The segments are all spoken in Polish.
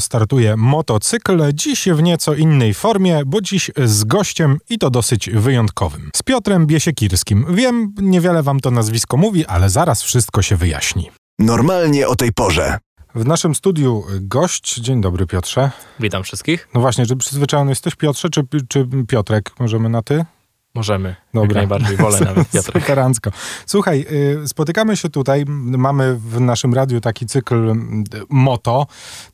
Startuje motocykl, dziś w nieco innej formie, bo dziś z gościem i to dosyć wyjątkowym. Z Piotrem Biesiekirskim. Wiem, niewiele wam to nazwisko mówi, ale zaraz wszystko się wyjaśni. Normalnie o tej porze. W naszym studiu gość. Dzień dobry, Piotrze. Witam wszystkich. No właśnie, czy przyzwyczajony jesteś, Piotrze, czy, czy Piotrek? Możemy na ty? Możemy. Dobra. Jak najbardziej wolę nawet Piotrek. Superancko. Słuchaj, y, spotykamy się tutaj, mamy w naszym radiu taki cykl moto.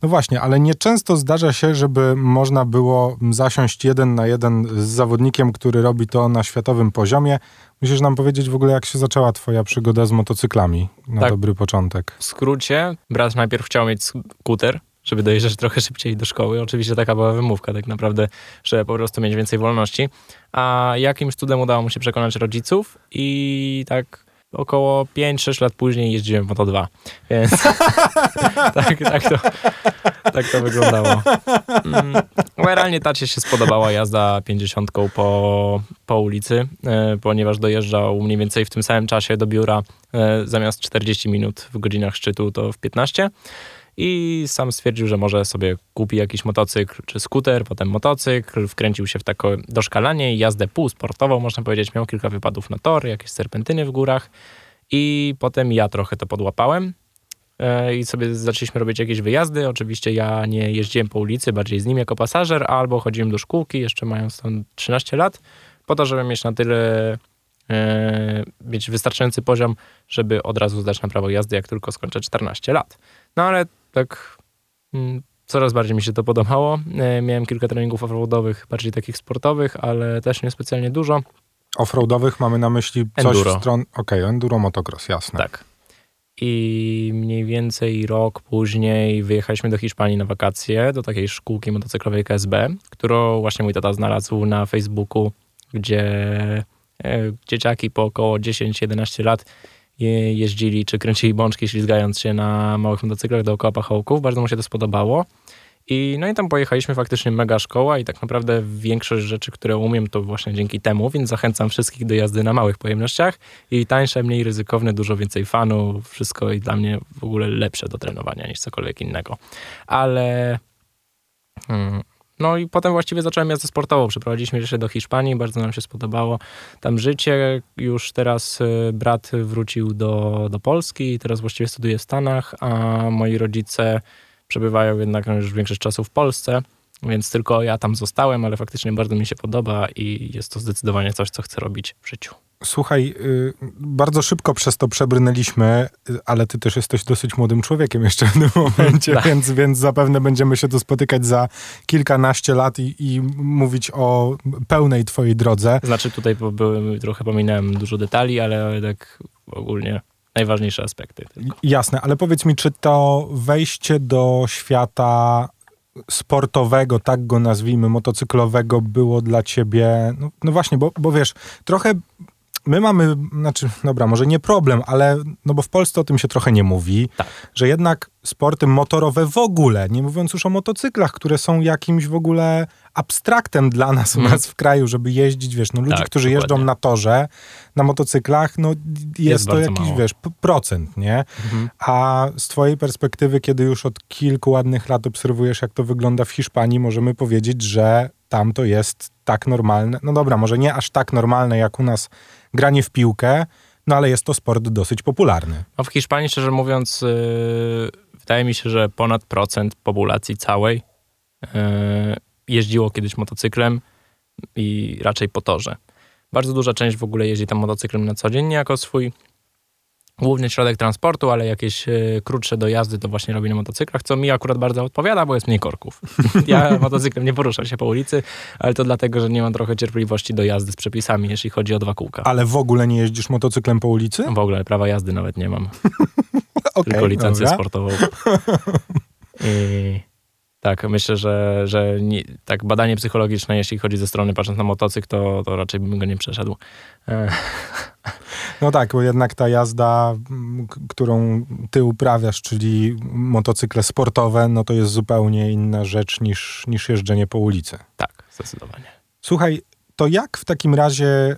No właśnie, ale nieczęsto zdarza się, żeby można było zasiąść jeden na jeden z zawodnikiem, który robi to na światowym poziomie. Musisz nam powiedzieć w ogóle, jak się zaczęła twoja przygoda z motocyklami na tak. dobry początek. W skrócie, brat najpierw chciał mieć skuter, żeby dojeżdżać trochę szybciej do szkoły. Oczywiście taka była wymówka tak naprawdę, żeby po prostu mieć więcej wolności. A jakimś cudem udało mu się przekonać rodziców i tak około 5-6 lat później jeździłem Moto 2. Więc tak, tak, to, tak to wyglądało. Mm, realnie tacie się spodobała jazda 50 po, po ulicy, e, ponieważ dojeżdżał mniej więcej w tym samym czasie do biura e, zamiast 40 minut w godzinach szczytu to w 15 i sam stwierdził, że może sobie kupi jakiś motocykl czy skuter, potem motocykl, wkręcił się w takie doszkalanie i jazdę półsportową, można powiedzieć. Miał kilka wypadów na tor, jakieś serpentyny w górach i potem ja trochę to podłapałem e, i sobie zaczęliśmy robić jakieś wyjazdy. Oczywiście ja nie jeździłem po ulicy, bardziej z nim jako pasażer, albo chodziłem do szkółki, jeszcze mając tam 13 lat, po to, żeby mieć na tyle e, mieć wystarczający poziom, żeby od razu zdać na prawo jazdy, jak tylko skończę 14 lat. No ale tak mm, coraz bardziej mi się to podobało. E, miałem kilka treningów offroadowych, bardziej takich sportowych, ale też niespecjalnie dużo. Offroadowych mamy na myśli coś enduro. w stronę... Okej, okay, enduro, motocross, jasne. Tak. I mniej więcej rok później wyjechaliśmy do Hiszpanii na wakacje, do takiej szkółki motocyklowej KSB, którą właśnie mój tata znalazł na Facebooku, gdzie e, dzieciaki po około 10-11 lat jeździli czy kręcili bączki, ślizgając się na małych motocyklach dookoła pachołków. Bardzo mu się to spodobało. I, no i tam pojechaliśmy faktycznie mega szkoła i tak naprawdę większość rzeczy, które umiem, to właśnie dzięki temu, więc zachęcam wszystkich do jazdy na małych pojemnościach i tańsze, mniej ryzykowne, dużo więcej fanu, wszystko i dla mnie w ogóle lepsze do trenowania niż cokolwiek innego. Ale hmm, no i potem właściwie zacząłem jazdę sportową. Przeprowadziliśmy się do Hiszpanii, bardzo nam się spodobało tam życie. Już teraz y, brat wrócił do, do Polski, teraz właściwie studiuje w Stanach, a moi rodzice przebywają jednak już większość czasu w Polsce. Więc tylko ja tam zostałem, ale faktycznie bardzo mi się podoba i jest to zdecydowanie coś, co chcę robić w życiu. Słuchaj, y, bardzo szybko przez to przebrnęliśmy, y, ale ty też jesteś dosyć młodym człowiekiem jeszcze w tym momencie, tak. więc, więc zapewne będziemy się tu spotykać za kilkanaście lat i, i mówić o pełnej twojej drodze. Znaczy tutaj byłem, trochę pominąłem dużo detali, ale tak ogólnie najważniejsze aspekty. Tylko. Jasne, ale powiedz mi, czy to wejście do świata sportowego, tak go nazwijmy, motocyklowego było dla ciebie, no, no właśnie, bo, bo wiesz, trochę my mamy, znaczy, dobra, może nie problem, ale no bo w Polsce o tym się trochę nie mówi, tak. że jednak sporty motorowe w ogóle, nie mówiąc już o motocyklach, które są jakimś w ogóle abstraktem dla nas, mm. nas w kraju, żeby jeździć, wiesz, no ludzie, tak, którzy dokładnie. jeżdżą na torze, na motocyklach, no jest, jest to jakiś, mało. wiesz, procent, nie? Mhm. A z twojej perspektywy, kiedy już od kilku ładnych lat obserwujesz, jak to wygląda w Hiszpanii, możemy powiedzieć, że tam to jest tak normalne, no dobra, może nie aż tak normalne jak u nas granie w piłkę, no ale jest to sport dosyć popularny. A w Hiszpanii, szczerze mówiąc, yy, wydaje mi się, że ponad procent populacji całej yy, jeździło kiedyś motocyklem i raczej po torze. Bardzo duża część w ogóle jeździ tam motocyklem na co dzień jako swój główny środek transportu, ale jakieś e, krótsze dojazdy to właśnie robi na motocyklach, co mi akurat bardzo odpowiada, bo jest mniej korków. ja motocyklem nie poruszam się po ulicy, ale to dlatego, że nie mam trochę cierpliwości do jazdy z przepisami, jeśli chodzi o dwa kółka. Ale w ogóle nie jeździsz motocyklem po ulicy? W ogóle, prawa jazdy nawet nie mam. okay, Tylko licencję dobra. sportową. I... Tak, myślę, że, że nie, tak badanie psychologiczne, jeśli chodzi ze strony patrząc na motocykl, to, to raczej bym go nie przeszedł. E. No tak, bo jednak ta jazda, którą ty uprawiasz, czyli motocykle sportowe, no to jest zupełnie inna rzecz niż, niż jeżdżenie po ulicy. Tak, zdecydowanie. Słuchaj, to jak w takim razie,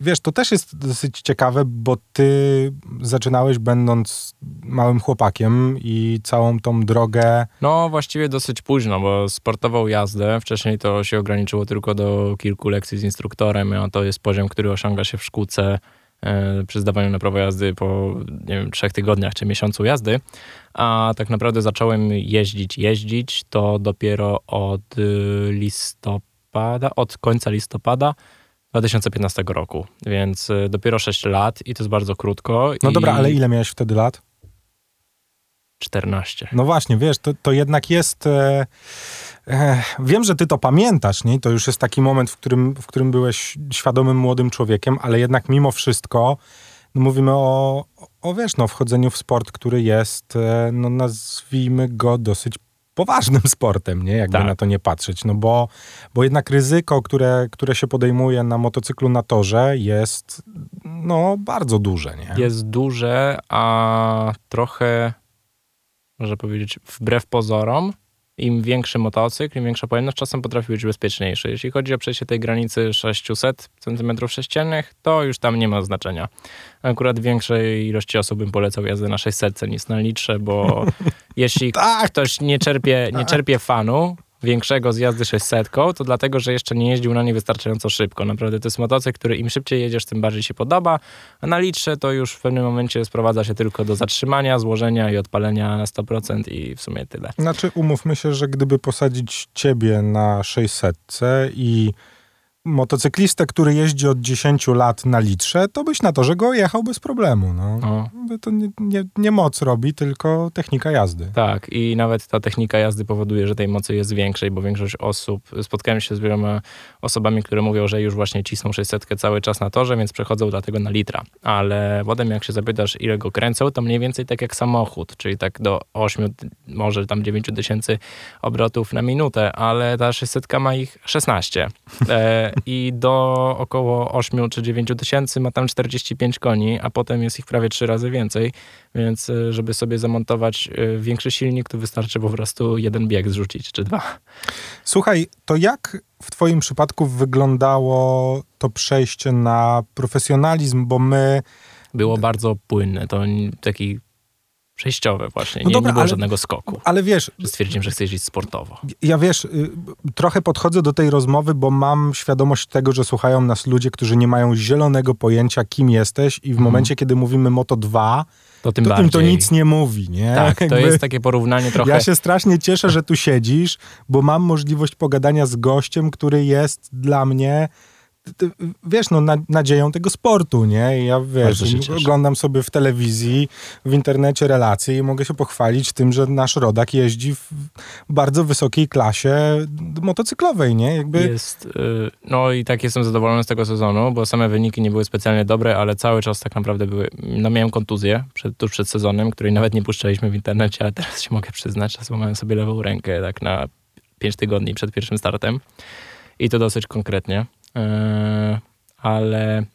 wiesz, to też jest dosyć ciekawe, bo ty zaczynałeś będąc małym chłopakiem i całą tą drogę... No właściwie dosyć późno, bo sportował jazdę. Wcześniej to się ograniczyło tylko do kilku lekcji z instruktorem, a to jest poziom, który osiąga się w szkółce przy zdawaniu na prawo jazdy po, nie wiem, trzech tygodniach czy miesiącu jazdy. A tak naprawdę zacząłem jeździć, jeździć to dopiero od y, listopada, od końca listopada 2015 roku, więc y, dopiero 6 lat i to jest bardzo krótko. No i dobra, ale ile miałeś wtedy lat? 14. No właśnie, wiesz, to, to jednak jest... E, e, wiem, że ty to pamiętasz, nie? To już jest taki moment, w którym, w którym byłeś świadomym młodym człowiekiem, ale jednak mimo wszystko no mówimy o, o, wiesz, no, wchodzeniu w sport, który jest, e, no nazwijmy go dosyć poważnym sportem, nie? Jakby Tak. na to nie patrzeć, no bo, bo jednak ryzyko, które, które się podejmuje na motocyklu na torze jest, no, bardzo duże, nie? Jest duże, a trochę, można powiedzieć, wbrew pozorom, im większy motocykl, im większa pojemność, czasem potrafi być bezpieczniejszy. Jeśli chodzi o przejście tej granicy 600 cm3, to już tam nie ma znaczenia. Akurat większej ilości osób bym polecał jazdę na 600 niż na litrze, bo jeśli Tak. ktoś nie czerpie, nie czerpie fanu większego z jazdy 600, to dlatego, że jeszcze nie jeździł na niej wystarczająco szybko. Naprawdę to jest motocykl, który im szybciej jedziesz, tym bardziej się podoba, a na litrze to już w pewnym momencie sprowadza się tylko do zatrzymania, złożenia i odpalenia na 100% i w sumie tyle. Znaczy, umówmy się, że gdyby posadzić ciebie na 600 i motocyklistę, który jeździ od 10 lat na litrze, to byś na to, że go jechał bez problemu. No. O, To nie, nie, nie moc robi, tylko technika jazdy. tak, i nawet ta technika jazdy powoduje, że tej mocy jest większej, bo większość osób, spotkałem się z wieloma osobami, które mówią, że już właśnie cisną 600 cały czas na torze, więc przechodzą dlatego na litra. Ale potem jak się zapytasz, ile go kręcą, to mniej więcej tak jak samochód, czyli tak do 8, może tam 9 tysięcy obrotów na minutę, ale ta 600 ma ich 16. E, I do około 8 czy 9 tysięcy ma tam 45 koni, a potem jest ich prawie 3 razy więcej, więc e, żeby sobie zamontować e, większy silnik, to wystarczy po prostu jeden bieg zrzucić, czy dwa. Słuchaj, to jak w twoim przypadku wyglądało to przejście na profesjonalizm, bo my... Było bardzo płynne, to taki przejściowy właśnie, No nie, dobra, nie było ale- żadnego skoku. Ale wiesz, stwierdziłem, że chcę jeździć sportowo. ja wiesz, y, trochę podchodzę do tej rozmowy, bo mam świadomość tego, że słuchają nas ludzie, którzy nie mają zielonego pojęcia, kim jesteś i w momencie, kiedy mówimy Moto 2, To tym to bardziej. im to nic nie mówi, nie? Tak, to Jakby- jest takie porównanie trochę... Ja się strasznie cieszę, że tu siedzisz, bo mam możliwość pogadania z gościem, który jest dla mnie, wiesz, no, na, nadzieją tego sportu, nie? I ja, wiesz, oglądam sobie w telewizji, w internecie relacje i mogę się pochwalić tym, że nasz rodak jeździ w bardzo wysokiej klasie motocyklowej, nie? Jakby... Jest, y, no i tak jestem zadowolony z tego sezonu, bo same wyniki nie były specjalnie dobre, ale cały czas tak naprawdę były. No miałem kontuzję przed, tuż przed sezonem, której nawet nie puszczaliśmy w internecie, ale teraz się mogę przyznać, że złamałem sobie lewą rękę tak na 5 tygodni przed pierwszym startem i to dosyć konkretnie, ale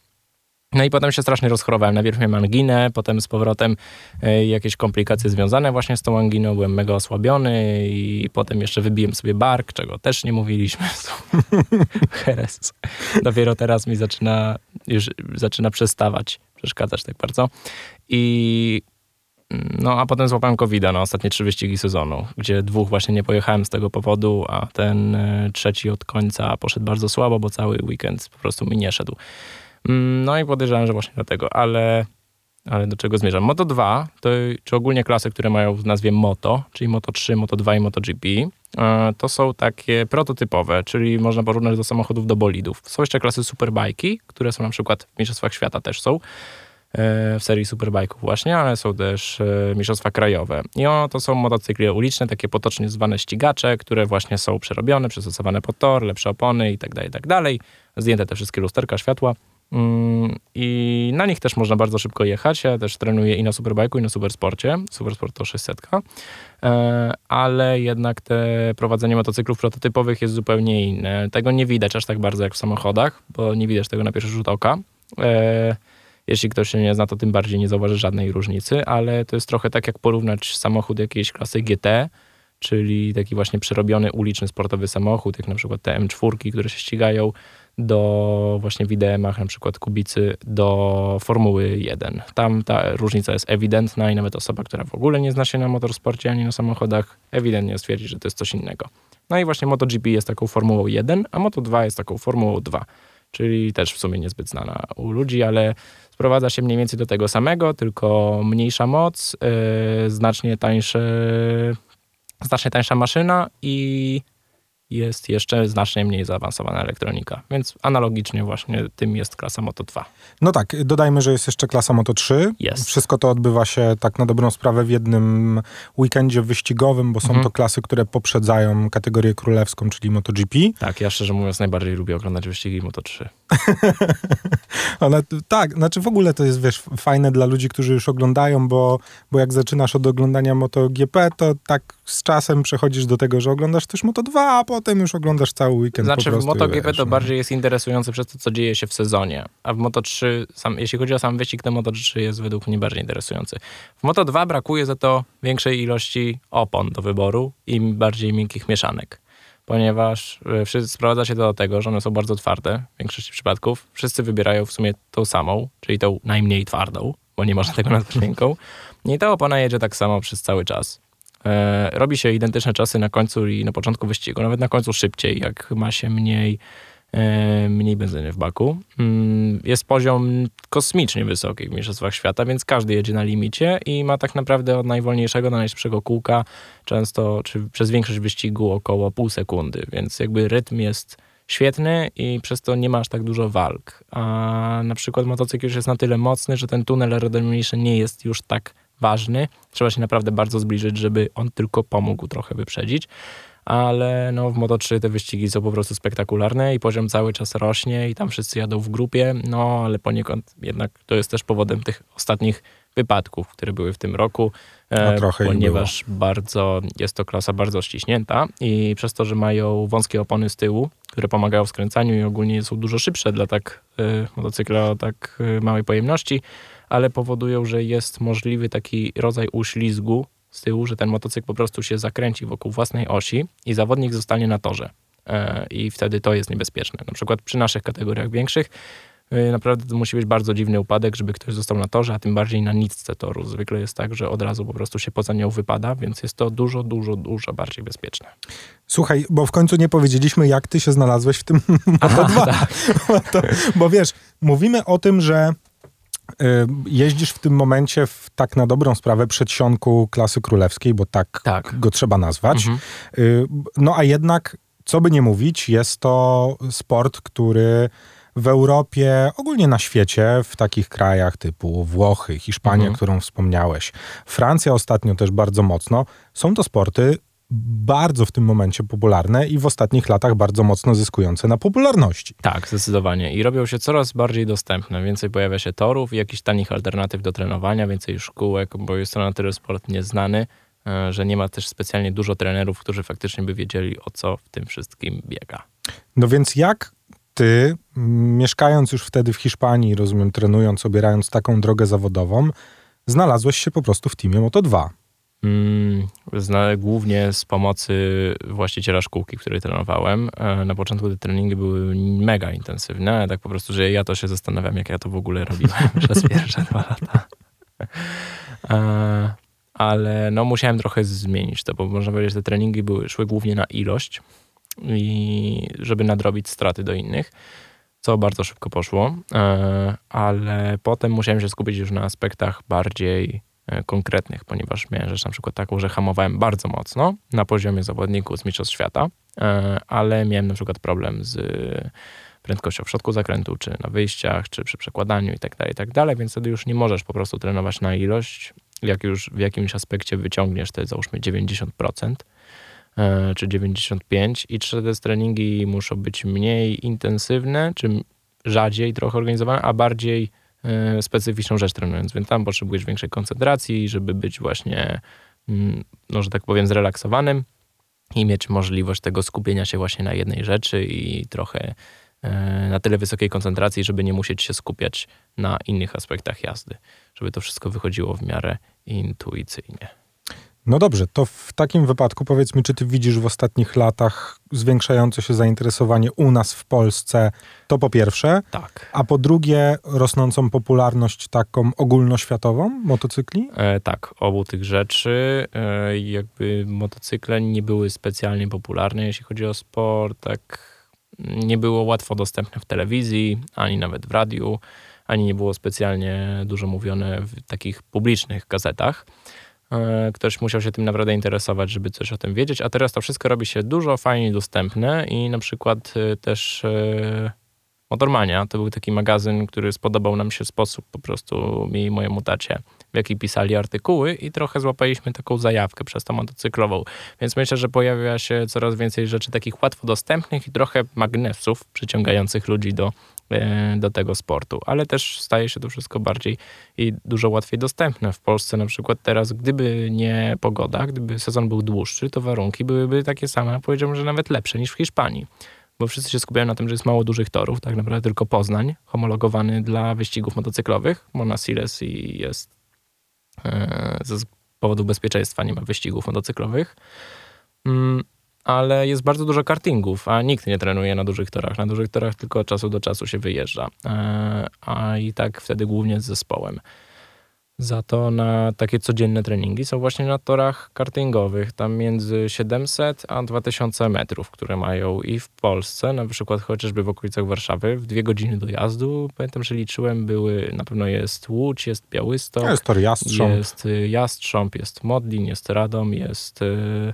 no i potem się strasznie rozchorowałem. Najpierw miałem anginę, potem z powrotem y, jakieś komplikacje związane właśnie z tą anginą. Byłem mega osłabiony i potem jeszcze wybiłem sobie bark, czego też nie mówiliśmy. Heres. Dopiero teraz mi zaczyna, już zaczyna przestawać, przeszkadzać tak bardzo. I no, a potem złapałem covid na ostatnie trzy wyścigi sezonu, gdzie dwóch właśnie nie pojechałem z tego powodu, a ten y, trzeci od końca poszedł bardzo słabo, bo cały weekend po prostu mi nie szedł. Mm, No i podejrzewam, że właśnie dlatego, ale, ale do czego zmierzam? Moto 2, to, czy ogólnie klasy, które mają w nazwie Moto, czyli Moto 3, Moto 2 i MotoGP, e, to są takie prototypowe, czyli można porównać do samochodów do bolidów. Są jeszcze klasy superbajki, które są na przykład w Mistrzostwach Świata też są, e, w serii superbajków właśnie, ale są też e, mistrzostwa krajowe. I ono to są motocykle uliczne, takie potocznie zwane ścigacze, które właśnie są przerobione, przystosowane pod tor, lepsze opony i tak dalej, tak. Zdjęte te wszystkie lusterka, światła. Mm, I na nich też można bardzo szybko jechać. Ja też trenuję i na Superbike'u, i na Supersporcie. Supersport to 600. E, Ale jednak te prowadzenie motocyklów prototypowych jest zupełnie inne. Tego nie widać aż tak bardzo jak w samochodach, bo nie widać tego na pierwszy rzut oka. Jeśli ktoś się nie zna, to tym bardziej nie zauważy żadnej różnicy, ale to jest trochę tak jak porównać samochód jakiejś klasy GT czyli taki właśnie przerobiony uliczny sportowy samochód, jak na przykład te M4, które się ścigają, do właśnie w IDM-ach, na przykład Kubicy, do Formuły 1. Tam ta różnica jest ewidentna i nawet osoba, która w ogóle nie zna się na motorsporcie ani na samochodach, ewidentnie stwierdzi, że to jest coś innego. No i właśnie MotoGP jest taką Formułą 1, a Moto2 jest taką Formułą 2, czyli też w sumie niezbyt znana u ludzi, ale sprowadza się mniej więcej do tego samego, tylko mniejsza moc, yy, znacznie tańsze, znacznie tańsza maszyna i jest jeszcze znacznie mniej zaawansowana elektronika. Więc analogicznie właśnie tym jest klasa Moto 2. No tak, dodajmy, że jest jeszcze klasa Moto 3. Jest. Wszystko to odbywa się tak na dobrą sprawę w jednym weekendzie wyścigowym, bo są Mhm. to klasy, które poprzedzają kategorię królewską, czyli MotoGP. Tak, ja szczerze mówiąc najbardziej lubię oglądać wyścigi Moto 3. Ale tak, znaczy w ogóle to jest, wiesz, fajne dla ludzi, którzy już oglądają, bo, bo jak zaczynasz od oglądania MotoGP, to tak z czasem przechodzisz do tego, że oglądasz też Moto2, a potem już oglądasz cały weekend Znaczy po w prostu. MotoGP wiesz, to no. bardziej jest interesujące przez to, co dzieje się w sezonie, a w Moto3, sam, jeśli chodzi o sam wyścig, to Moto3 jest według mnie bardziej interesujący. W Moto2 brakuje za to większej ilości opon do wyboru i bardziej miękkich mieszanek, ponieważ e, sprowadza się to do tego, że one są bardzo twarde w większości przypadków. Wszyscy wybierają w sumie tą samą, czyli tą najmniej twardą, bo nie można tego nazwać miękką. I ta opona jedzie tak samo przez cały czas. E, robi się identyczne czasy na końcu i na początku wyścigu, nawet na końcu szybciej, jak ma się mniej, mniej benzyny w baku. Mm, Jest poziom kosmicznie wysoki w Mistrzostwach Świata, więc każdy jedzie na limicie i ma tak naprawdę od najwolniejszego do najszybszego kółka często, czy przez większość wyścigu około pół sekundy, więc jakby rytm jest świetny i przez to nie ma aż tak dużo walk. A na przykład motocykl już jest na tyle mocny, że ten tunel aerodynamiczny nie jest już tak ważny. Trzeba się naprawdę bardzo zbliżyć, żeby on tylko pomógł trochę wyprzedzić. Ale no, w Moto3 te wyścigi są po prostu spektakularne i poziom cały czas rośnie i tam wszyscy jadą w grupie, no ale poniekąd jednak to jest też powodem tych ostatnich wypadków, które były w tym roku, e, No, ich ponieważ bardzo jest to klasa bardzo ściśnięta i przez to, że mają wąskie opony z tyłu, które pomagają w skręcaniu i ogólnie są dużo szybsze dla tak e, motocykla o tak e, małej pojemności, ale powodują, że jest możliwy taki rodzaj uślizgu z tyłu, że ten motocykl po prostu się zakręci wokół własnej osi i zawodnik zostanie na torze. E, I wtedy to jest niebezpieczne. Na przykład przy naszych kategoriach większych e, naprawdę to musi być bardzo dziwny upadek, żeby ktoś został na torze, a tym bardziej na nitce toru. Zwykle jest tak, że od razu po prostu się poza nią wypada, więc jest to dużo, dużo, dużo bardziej bezpieczne. Słuchaj, bo w końcu nie powiedzieliśmy, jak ty się znalazłeś w tym Moto2. tak. bo, wiesz, mówimy o tym, że jeździsz w tym momencie w tak na dobrą sprawę przedsionku klasy królewskiej, bo tak, Tak. go trzeba nazwać. Mhm. Y, no a jednak, co by nie mówić, jest to sport, który w Europie, ogólnie na świecie, w takich krajach typu Włochy, Hiszpania, Mhm. którą wspomniałeś, Francja ostatnio też bardzo mocno, są to sporty bardzo w tym momencie popularne i w ostatnich latach bardzo mocno zyskujące na popularności. Tak, zdecydowanie. I robią się coraz bardziej dostępne. Więcej pojawia się torów i jakichś tanich alternatyw do trenowania, więcej szkółek, bo jest to na tyle sport nieznany, e, że nie ma też specjalnie dużo trenerów, którzy faktycznie by wiedzieli, o co w tym wszystkim biega. No więc jak ty, mieszkając już wtedy w Hiszpanii, rozumiem, trenując, obierając taką drogę zawodową, znalazłeś się po prostu w teamie Moto 2? Mm, Znane głównie z pomocy właściciela szkółki, której trenowałem. E, na początku te treningi były mega intensywne, tak po prostu, że ja to się zastanawiam, jak ja to w ogóle robiłem przez pierwsze dwa lata. E, ale no, musiałem trochę zmienić to, bo można powiedzieć, że te treningi były, szły głównie na ilość i żeby nadrobić straty do innych, co bardzo szybko poszło, e, ale potem musiałem się skupić już na aspektach bardziej konkretnych, ponieważ miałem rzecz na przykład taką, że hamowałem bardzo mocno na poziomie zawodników z Mistrzostw Świata, e, ale miałem na przykład problem z prędkością w środku zakrętu, czy na wyjściach, czy przy przekładaniu i tak dalej, i tak więc wtedy już nie możesz po prostu trenować na ilość, jak już w jakimś aspekcie wyciągniesz te załóżmy 90%, e, czy 95% i te treningi muszą być mniej intensywne, czy rzadziej trochę organizowane, a bardziej e, specyficzną rzecz trenując, więc tam potrzebujesz większej koncentracji, żeby być właśnie, mm, no, że tak powiem, zrelaksowanym i mieć możliwość tego skupienia się właśnie na jednej rzeczy i trochę e, na tyle wysokiej koncentracji, żeby nie musieć się skupiać na innych aspektach jazdy, żeby to wszystko wychodziło w miarę intuicyjnie. No dobrze, to w takim wypadku powiedz mi, czy ty widzisz w ostatnich latach zwiększające się zainteresowanie u nas w Polsce, to po pierwsze, Tak. a po drugie rosnącą popularność taką ogólnoświatową motocykli? E, tak, obu tych rzeczy. E, jakby motocykle nie były specjalnie popularne, jeśli chodzi o sport. Tak, nie było łatwo dostępne w telewizji, ani nawet w radiu, ani nie było specjalnie dużo mówione w takich publicznych gazetach. E, Ktoś musiał się tym naprawdę interesować, żeby coś o tym wiedzieć, a teraz to wszystko robi się dużo fajniej dostępne i na przykład e, też e, Motormania to był taki magazyn, który spodobał nam się sposób po prostu mi i mojemu tacie, w jaki pisali artykuły i trochę złapaliśmy taką zajawkę przez tą motocyklową. Więc myślę, że pojawia się coraz więcej rzeczy takich łatwo dostępnych i trochę magnesów przyciągających ludzi do, e, do tego sportu. Ale też staje się to wszystko bardziej i dużo łatwiej dostępne. W Polsce na przykład teraz, gdyby nie pogoda, gdyby sezon był dłuższy, to warunki byłyby takie same, powiedziałbym, że nawet lepsze niż w Hiszpanii bo wszyscy się skupiają na tym, że jest mało dużych torów, tak naprawdę tylko Poznań, homologowany dla wyścigów motocyklowych. Monasiles i jest ze powodu bezpieczeństwa nie ma wyścigów motocyklowych. Mm, ale jest bardzo dużo kartingów, a nikt nie trenuje na dużych torach. Na dużych torach tylko od czasu do czasu się wyjeżdża, e, a i tak wtedy głównie z zespołem. Za to na takie codzienne treningi są właśnie na torach kartingowych, tam między 700 a 2000 metrów, które mają i w Polsce, na przykład chociażby w okolicach Warszawy, w dwie godziny dojazdu. Pamiętam, że liczyłem, były, na pewno jest Łódź, jest Białystok, Jest Jastrząb. jest y, Jastrząb, jest Modlin, jest Radom, jest, y,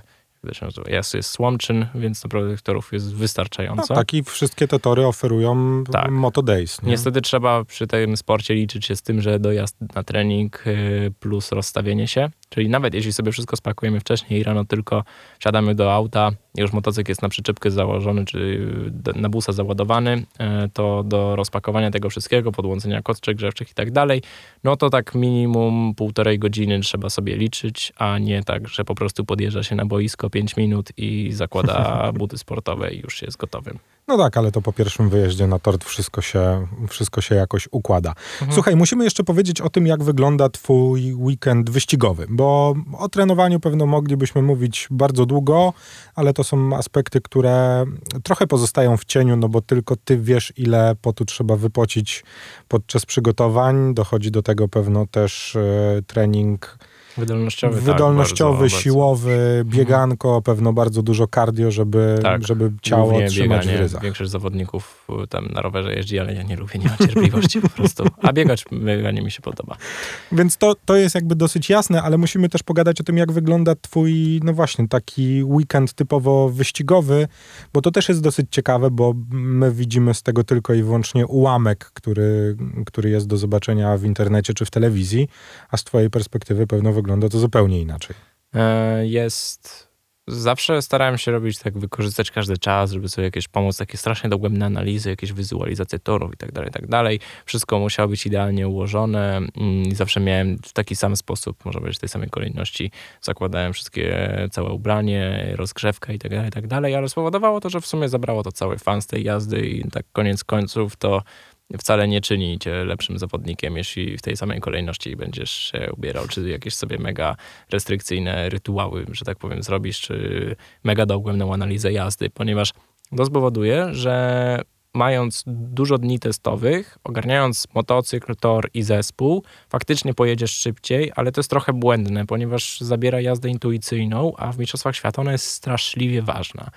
jest, jest Słomczyn, więc naprawdę tych torów jest No, wystarczająco. tak, i wszystkie te tory oferują Tak. Moto Days. Nie? Niestety trzeba przy tym sporcie liczyć się z tym, że dojazd na trening y, plus rozstawienie się. Czyli nawet jeśli sobie wszystko spakujemy wcześniej i rano tylko wsiadamy do auta, już motocykl jest na przyczepkę założony, czy na busa załadowany, y, to do rozpakowania tego wszystkiego, podłączenia kotczek grzewczych i tak dalej, no to tak minimum półtorej godziny trzeba sobie liczyć, a nie tak, że po prostu podjeżdża się na boisko 5 minut i zakłada buty sportowe i już jest gotowym. No tak, ale to po pierwszym wyjeździe na tort wszystko się, wszystko się jakoś układa. Słuchaj, musimy jeszcze powiedzieć o tym, jak wygląda twój weekend wyścigowy, bo o trenowaniu pewno moglibyśmy mówić bardzo długo, ale to są aspekty, które trochę pozostają w cieniu, no bo tylko ty wiesz, ile potu trzeba wypocić podczas przygotowań. Dochodzi do tego pewno też e, trening Wydolnościowy, tak, wydolnościowy, bardzo, bardzo. siłowy, bieganko, pewno bardzo dużo cardio, żeby, Tak, żeby ciało trzymać w ryzach. Większość zawodników y, tam na rowerze jeździ, ale ja nie lubię, nie mam cierpliwości po prostu. A biegać, bieganie mi się podoba. Więc to, to jest jakby dosyć jasne, ale musimy też pogadać o tym, jak wygląda twój, no właśnie, taki weekend typowo wyścigowy, bo to też jest dosyć ciekawe, bo my widzimy z tego tylko i wyłącznie ułamek, który, który jest do zobaczenia w internecie czy w telewizji, a z twojej perspektywy pewno wygląda to zupełnie inaczej. E, Jest... Zawsze starałem się robić tak, wykorzystać każdy czas, żeby sobie jakieś pomóc, takie strasznie dogłębne analizy, jakieś wizualizacje torów i tak dalej, tak dalej. Wszystko musiało być idealnie ułożone mm, i zawsze miałem w taki sam sposób, może być w tej samej kolejności, zakładałem wszystkie, całe ubranie, rozgrzewka i tak dalej, tak dalej, ale spowodowało to, że w sumie zabrało to cały fan z tej jazdy i tak koniec końców to wcale nie czyni cię lepszym zawodnikiem, jeśli w tej samej kolejności będziesz się ubierał, czy jakieś sobie mega restrykcyjne rytuały, że tak powiem, zrobisz, czy mega dogłębną analizę jazdy, ponieważ to spowoduje, że mając dużo dni testowych, ogarniając motocykl, tor i zespół, faktycznie pojedziesz szybciej, ale to jest trochę błędne, ponieważ zabiera jazdę intuicyjną, a w Mistrzostwach Świata ona jest straszliwie ważna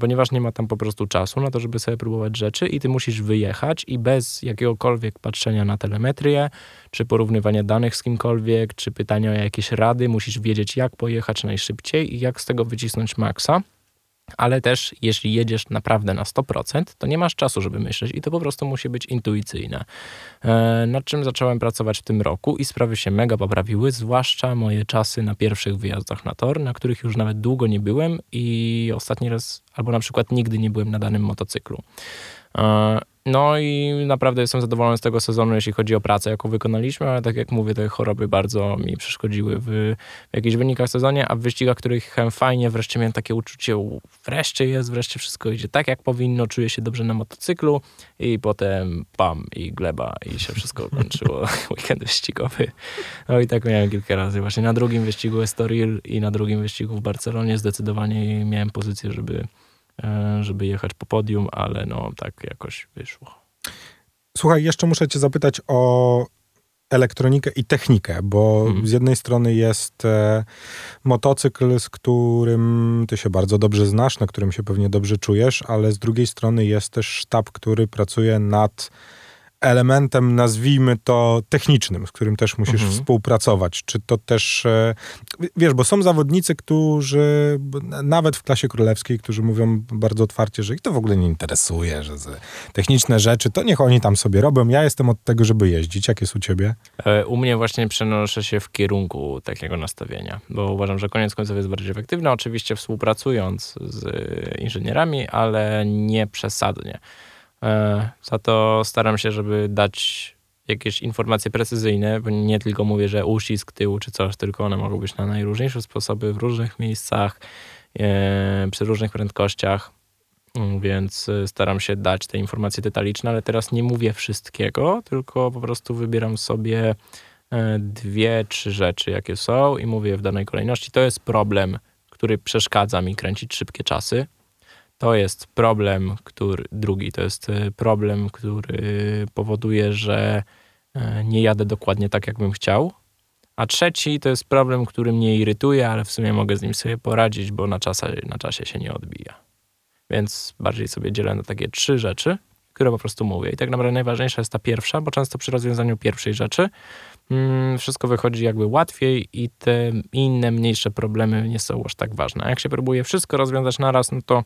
ponieważ nie ma tam po prostu czasu na to, żeby sobie próbować rzeczy i ty musisz wyjechać i bez jakiegokolwiek patrzenia na telemetrię, czy porównywania danych z kimkolwiek, czy pytania o jakieś rady, musisz wiedzieć jak pojechać najszybciej i jak z tego wycisnąć maksa. Ale też, jeśli jedziesz naprawdę na 100%, to nie masz czasu, żeby myśleć i to po prostu musi być intuicyjne. E, nad czym zacząłem pracować w tym roku i sprawy się mega poprawiły, zwłaszcza moje czasy na pierwszych wyjazdach na tor, na których już nawet długo nie byłem i ostatni raz, albo na przykład nigdy nie byłem na danym motocyklu. E, no i naprawdę jestem zadowolony z tego sezonu, jeśli chodzi o pracę, jaką wykonaliśmy, ale tak jak mówię, te choroby bardzo mi przeszkodziły w, jakichś wynikach sezonie, a w wyścigach, których fajnie, wreszcie miałem takie uczucie, wreszcie jest, wreszcie wszystko idzie tak, jak powinno, czuję się dobrze na motocyklu i potem pam i gleba i się wszystko kończyło, weekend wyścigowy. No i tak miałem kilka razy. Właśnie na drugim wyścigu Estoril i na drugim wyścigu w Barcelonie zdecydowanie miałem pozycję, żeby żeby jechać po podium, ale no tak jakoś wyszło. Słuchaj, jeszcze muszę cię zapytać o elektronikę i technikę, bo mhm. z jednej strony jest e, motocykl, z którym ty się bardzo dobrze znasz, na którym się pewnie dobrze czujesz, ale z drugiej strony jest też sztab, który pracuje nad elementem, nazwijmy to technicznym, z którym też musisz mhm. współpracować. Czy to też, e, wiesz, bo są zawodnicy, którzy nawet w klasie królewskiej, którzy mówią bardzo otwarcie, że ich to w ogóle nie interesuje, że techniczne rzeczy, to niech oni tam sobie robią. Ja jestem od tego, żeby jeździć. Jak jest u ciebie? E, u mnie właśnie przenoszę się w kierunku takiego nastawienia, bo uważam, że koniec końców jest bardziej efektywny, oczywiście współpracując z inżynierami, ale nie przesadnie. E, za to staram się, żeby dać jakieś informacje precyzyjne, bo nie tylko mówię, że uścisk tyłu czy coś, tylko one mogą być na najróżniejsze sposoby, w różnych miejscach, e, przy różnych prędkościach, mm, więc e, staram się dać te informacje detaliczne, ale teraz nie mówię wszystkiego, tylko po prostu wybieram sobie dwie, trzy rzeczy, jakie są i mówię w danej kolejności. To jest problem, który przeszkadza mi kręcić szybkie czasy. To jest problem, który, drugi to jest e, problem, który powoduje, że e, nie jadę dokładnie tak, jakbym chciał. A trzeci to jest problem, który mnie irytuje, ale w sumie mogę z nim sobie poradzić, bo na, czasie, na czasie się nie odbija. Więc bardziej sobie dzielę na takie trzy rzeczy, które po prostu mówię. I tak naprawdę najważniejsza jest ta pierwsza, bo często przy rozwiązaniu pierwszej rzeczy mm, wszystko wychodzi jakby łatwiej i te inne, mniejsze problemy nie są aż tak ważne. A jak się próbuje wszystko rozwiązać naraz, no to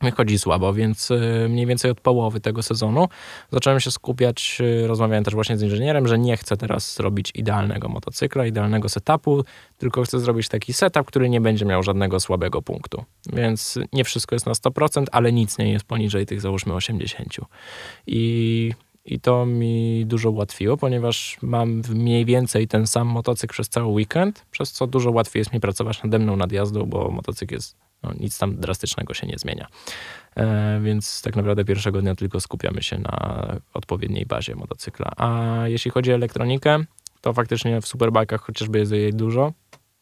wychodzi słabo, więc y, mniej więcej od połowy tego sezonu zacząłem się skupiać, y, rozmawiałem też właśnie z inżynierem, że nie chcę teraz zrobić idealnego motocykla, idealnego setupu, tylko chcę zrobić taki setup, który nie będzie miał żadnego słabego punktu. Więc nie wszystko jest na 100%, ale nic nie jest poniżej tych załóżmy 80. I i to mi dużo ułatwiło, ponieważ mam mniej więcej ten sam motocykl przez cały weekend, przez co dużo łatwiej jest mi pracować nade mną nad jazdą, bo motocykl jest no, nic tam drastycznego się nie zmienia. E, więc tak naprawdę pierwszego dnia tylko skupiamy się na odpowiedniej bazie motocykla. A jeśli chodzi o elektronikę, to faktycznie w superbajkach chociażby jest jej dużo,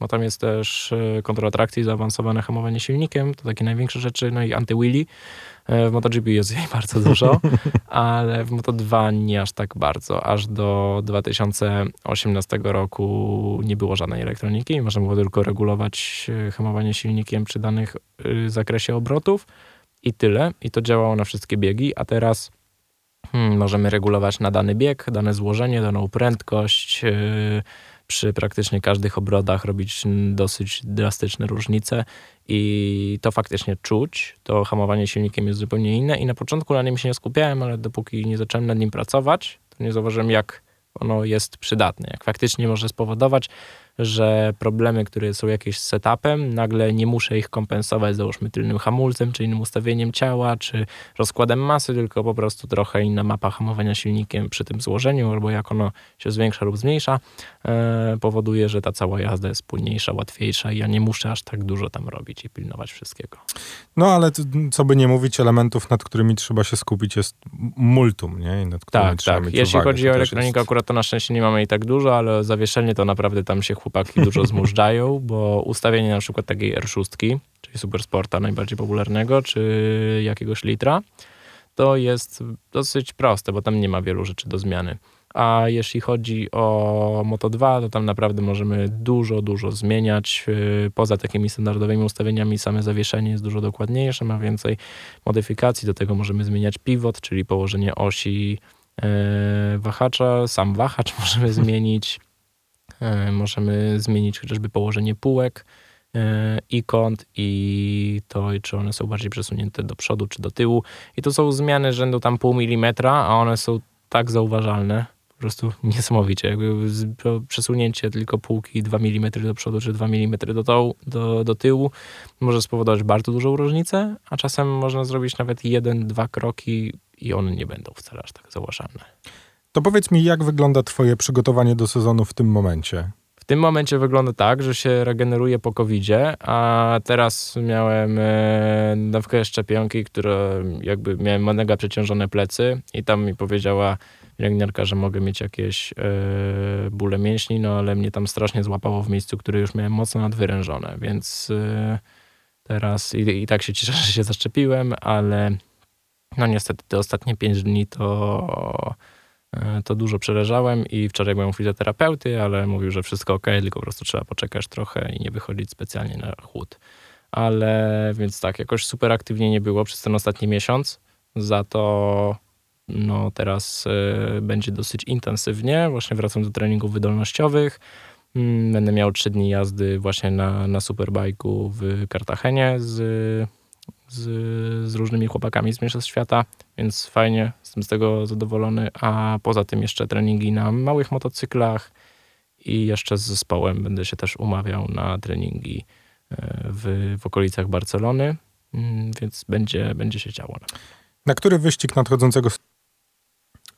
bo tam jest też e, kontrola trakcji, zaawansowane hamowanie silnikiem, to takie największe rzeczy, no i anty-wheelie. E, w MotoGP jest jej bardzo dużo, ale w Moto2 nie aż tak bardzo. Aż do 2018 roku nie było żadnej elektroniki. Można było tylko regulować e, hamowanie silnikiem przy danych zakresie obrotów i tyle. I to działało na wszystkie biegi, a teraz hmm, możemy regulować na dany bieg, dane złożenie, daną prędkość, yy, przy praktycznie każdych obrotach robić dosyć drastyczne różnice i to faktycznie czuć. To hamowanie silnikiem jest zupełnie inne i na początku na nim się nie skupiałem, ale dopóki nie zacząłem nad nim pracować, to nie zauważyłem jak ono jest przydatne, jak faktycznie może spowodować, że problemy, które są jakieś z setupem, nagle nie muszę ich kompensować, załóżmy tylnym hamulcem, czy innym ustawieniem ciała, czy rozkładem masy, tylko po prostu trochę inna mapa hamowania silnikiem przy tym złożeniu, albo jak ono się zwiększa lub zmniejsza, e, powoduje, że ta cała jazda jest spójniejsza, łatwiejsza i ja nie muszę aż tak dużo tam robić i pilnować wszystkiego. No ale co by nie mówić, elementów, nad którymi trzeba się skupić jest multum, nie? I nad którymi tak, tak. Jeśli uwagę, chodzi o elektronikę, jest... akurat to na szczęście nie mamy jej tak dużo, ale zawieszenie to naprawdę tam się chłopaki dużo zmużdżają, bo ustawienie na przykład takiej R6, czyli Supersporta najbardziej popularnego, czy jakiegoś litra, to jest dosyć proste, bo tam nie ma wielu rzeczy do zmiany. A jeśli chodzi o Moto2, to tam naprawdę możemy dużo, dużo zmieniać. Y, poza takimi standardowymi ustawieniami, same zawieszenie jest dużo dokładniejsze, ma więcej modyfikacji. Do tego możemy zmieniać pivot, czyli położenie osi y, wahacza. Sam wahacz możemy zmienić. E, możemy zmienić chociażby położenie półek e, i kąt i to, czy one są bardziej przesunięte do przodu czy do tyłu. I to są zmiany rzędu tam pół milimetra, a one są tak zauważalne, po prostu niesamowicie. Jakby przesunięcie tylko półki 2 mm do przodu czy 2 mm do, dołu, do, do tyłu może spowodować bardzo dużą różnicę, a czasem można zrobić nawet jeden, dwa kroki i one nie będą wcale aż tak zauważalne. To powiedz mi, jak wygląda twoje przygotowanie do sezonu w tym momencie? W tym momencie wygląda tak, że się regeneruje po COVID-zie, a teraz miałem e, dawkę szczepionki, która jakby miałem mega przeciążone plecy i tam mi powiedziała pielęgniarka, że mogę mieć jakieś e, bóle mięśni, no ale mnie tam strasznie złapało w miejscu, które już miałem mocno nadwyrężone, więc e, teraz i, i tak się cieszę, że się zaszczepiłem, ale no niestety te ostatnie pięć dni to to dużo przeleżałem i wczoraj byłem u fizjoterapeuty, ale mówił, że wszystko ok, tylko po prostu trzeba poczekać trochę i nie wychodzić specjalnie na chłód. Ale więc tak, jakoś super aktywnie nie było przez ten ostatni miesiąc. Za to no teraz y, będzie dosyć intensywnie. Właśnie wracam do treningów wydolnościowych. Mm, będę miał trzy dni jazdy właśnie na, na superbajku w Kartagenie z z, z różnymi chłopakami z Mistrzostw Świata, więc fajnie, jestem z tego zadowolony. A poza tym jeszcze treningi na małych motocyklach i jeszcze z zespołem będę się też umawiał na treningi e, w, w okolicach Barcelony, mm, więc będzie, będzie się działo. Na który wyścig nadchodzącego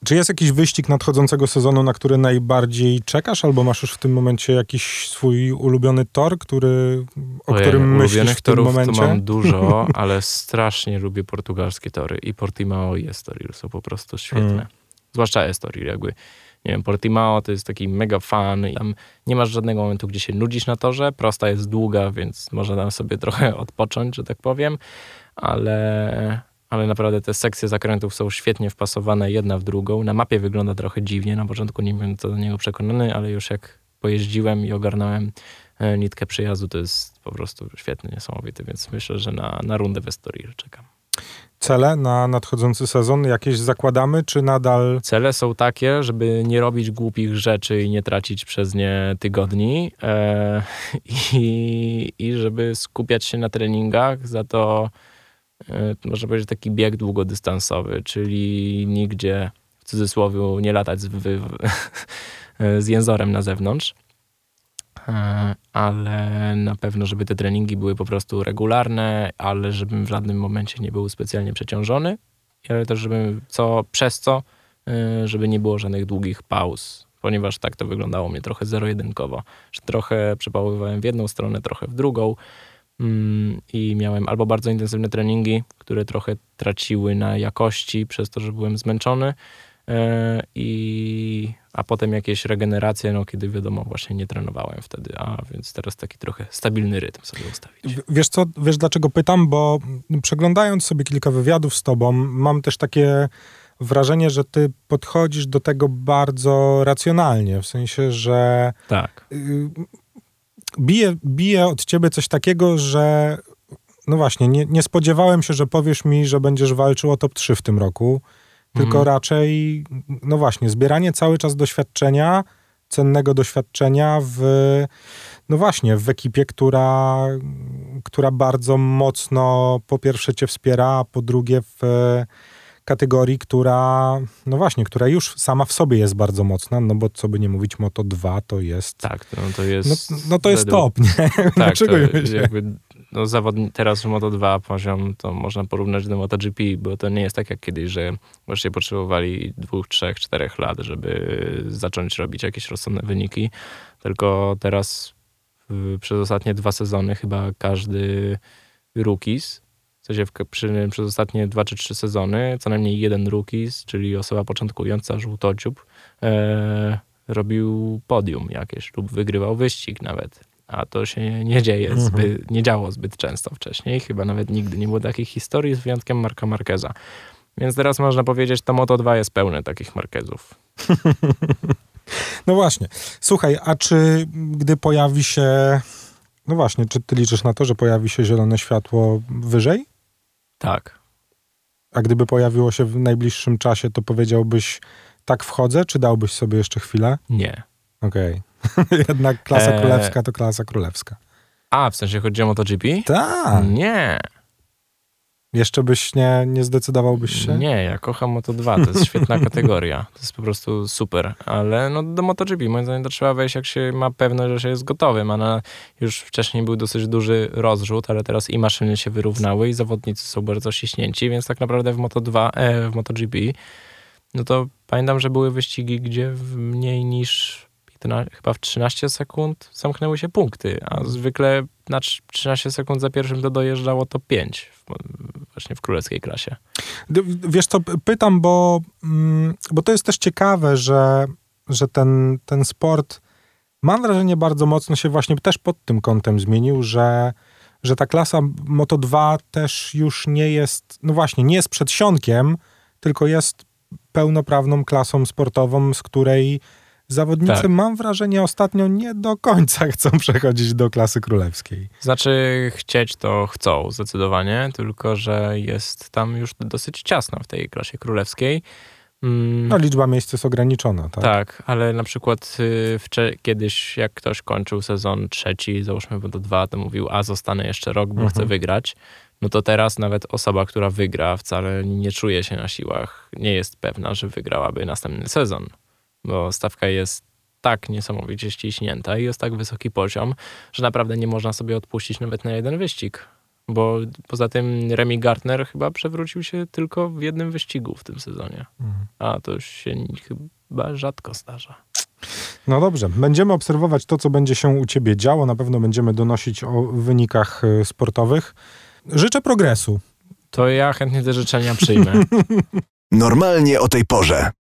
czy jest jakiś wyścig nadchodzącego sezonu, na który najbardziej czekasz, albo masz już w tym momencie jakiś swój ulubiony tor, który, o Ojej, którym myślisz w tym momencie? to mam dużo, ale strasznie lubię portugalskie tory i Portimao i Estoril są po prostu świetne. Hmm. Zwłaszcza Estoril, jakby nie wiem, Portimao to jest taki mega fan i tam nie masz żadnego momentu, gdzie się nudzisz na torze, prosta jest długa, więc można tam sobie trochę odpocząć, że tak powiem, ale ale naprawdę te sekcje zakrętów są świetnie wpasowane jedna w drugą. Na mapie wygląda trochę dziwnie. Na początku nie byłem co do niego przekonany, ale już jak pojeździłem i ogarnąłem e, nitkę przyjazdu, to jest po prostu świetny, niesamowity, więc myślę, że na, na rundę w Estoril czekam. Cele na nadchodzący sezon jakieś zakładamy, czy nadal? Cele są takie, żeby nie robić głupich rzeczy i nie tracić przez nie tygodni e, i, i żeby skupiać się na treningach, za to można powiedzieć, taki bieg długodystansowy, czyli nigdzie w cudzysłowie nie latać z, w, z jęzorem na zewnątrz, e, ale na pewno, żeby te treningi były po prostu regularne, ale żebym w żadnym momencie nie był specjalnie przeciążony, ale też żebym, co, przez co, e, żeby nie było żadnych długich pauz, ponieważ tak to wyglądało mnie trochę zero-jedynkowo, że trochę przepaływałem w jedną stronę, trochę w drugą, i miałem albo bardzo intensywne treningi, które trochę traciły na jakości przez to, że byłem zmęczony, e, i, a potem jakieś regeneracje, no kiedy wiadomo, właśnie nie trenowałem wtedy, a więc teraz taki trochę stabilny rytm sobie ustawić. Wiesz co, wiesz dlaczego pytam, bo przeglądając sobie kilka wywiadów z tobą, mam też takie wrażenie, że ty podchodzisz do tego bardzo racjonalnie, w sensie, że tak. Bije, bije od ciebie coś takiego, że no właśnie, nie, nie spodziewałem się, że powiesz mi, że będziesz walczył o top 3 w tym roku, tylko mhm. raczej, no właśnie, zbieranie cały czas doświadczenia, cennego doświadczenia w, no właśnie, w ekipie, która, która bardzo mocno po pierwsze cię wspiera, a po drugie w kategorii, która, no właśnie, która już sama w sobie jest bardzo mocna, no bo co by nie mówić, Moto 2 to jest... Tak, no to jest... No, no to jest według... top, nie? Tak, Dlaczego to jakby, no zawod teraz Moto 2 poziom to można porównać do MotoGP, bo to nie jest tak jak kiedyś, że właśnie potrzebowali dwóch, trzech, czterech lat, żeby zacząć robić jakieś rozsądne wyniki, tylko teraz przez ostatnie dwa sezony chyba każdy rookies sensie w, przy, przez ostatnie dwa czy trzy sezony co najmniej jeden rookies, czyli osoba początkująca, żółtociub, e, robił podium jakieś lub wygrywał wyścig nawet. A to się nie dzieje, mhm. zbyt, nie działo zbyt często wcześniej. Chyba nawet nigdy nie było takich historii z wyjątkiem Marka Marqueza. Więc teraz można powiedzieć, to Moto 2 jest pełne takich Marquezów. No właśnie. Słuchaj, a czy gdy pojawi się. No właśnie, czy ty liczysz na to, że pojawi się zielone światło wyżej? Tak. A gdyby pojawiło się w najbliższym czasie, to powiedziałbyś, tak wchodzę, czy dałbyś sobie jeszcze chwilę? Nie. Okej. Okay. Jednak klasa e... królewska to klasa królewska. A, w sensie chodzi o MotoGP? Tak. Nie. Jeszcze byś nie, nie zdecydowałbyś się? Nie, ja kocham Moto2, to jest świetna kategoria. To jest po prostu super. Ale no do MotoGP moim zdaniem to trzeba wejść, jak się ma pewność, że się jest gotowym, a na, już wcześniej był dosyć duży rozrzut, ale teraz i maszyny się wyrównały i zawodnicy są bardzo ściśnięci, więc tak naprawdę w Moto2, e, w MotoGP no to pamiętam, że były wyścigi, gdzie w mniej niż 15, chyba w 13 sekund zamknęły się punkty, a zwykle na 13 sekund za pierwszym to dojeżdżało to 5 w, właśnie w królewskiej klasie. Wiesz co, pytam, bo, mm, bo to jest też ciekawe, że, że ten, ten sport mam wrażenie bardzo mocno się właśnie też pod tym kątem zmienił, że, że ta klasa Moto2 też już nie jest, no właśnie, nie jest przedsionkiem, tylko jest pełnoprawną klasą sportową, z której zawodnicy, Tak. mam wrażenie, ostatnio nie do końca chcą przechodzić do klasy królewskiej. Znaczy, chcieć to chcą zdecydowanie, tylko że jest tam już dosyć ciasno w tej klasie królewskiej. Mm, No, liczba miejsc jest ograniczona, tak? tak, ale na przykład y, kiedyś, jak ktoś kończył sezon trzeci, załóżmy do dwa, to mówił, a zostanę jeszcze rok, bo Mhm. chcę wygrać. No to teraz nawet osoba, która wygra, wcale nie czuje się na siłach, nie jest pewna, że wygrałaby następny sezon, bo stawka jest tak niesamowicie ściśnięta i jest tak wysoki poziom, że naprawdę nie można sobie odpuścić nawet na jeden wyścig. Bo poza tym Remy Gartner chyba przewrócił się tylko w jednym wyścigu w tym sezonie. Mhm. A to już się chyba rzadko zdarza. No dobrze, będziemy obserwować to, co będzie się u ciebie działo. Na pewno będziemy donosić o wynikach y, sportowych. Życzę progresu. To ja chętnie te życzenia przyjmę. Normalnie o tej porze.